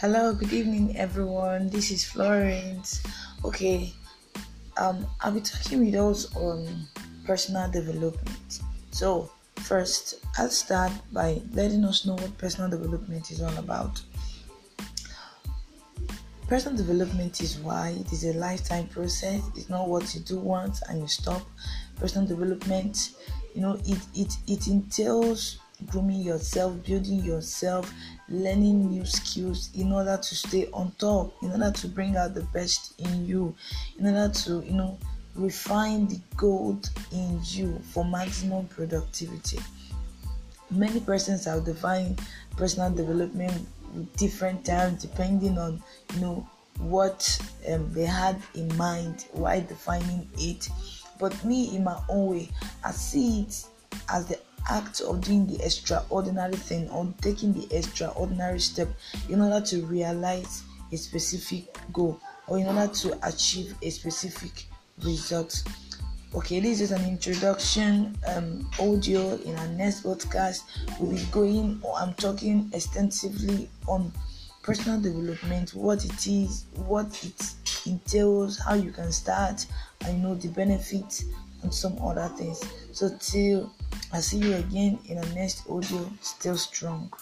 Hello, good evening, everyone. This is Florence. Okay, um, I'll be talking with us on personal development. So, first, I'll start by letting us know what personal development is all about. Personal development is why it is a lifetime process. It's not what you do once and you stop. Personal development, you know, it it it entails grooming yourself, building yourself, learning new skills in order to stay on top, in order to bring out the best in you, in order to, you know, refine the gold in you for maximum productivity. Many persons have defined personal development with different terms depending on, you know, what um, they had in mind while defining it. But me, in my own way, I see it as the act of doing the extraordinary thing or taking the extraordinary step in order to realize a specific goal or in order to achieve a specific result. Okay, this is an introduction um, audio. In our next podcast, we'll be going or I'm talking extensively on personal development, what it is, what it entails, how you can start, I know the benefits and some other things. So till I see you again in the next audio, still strong.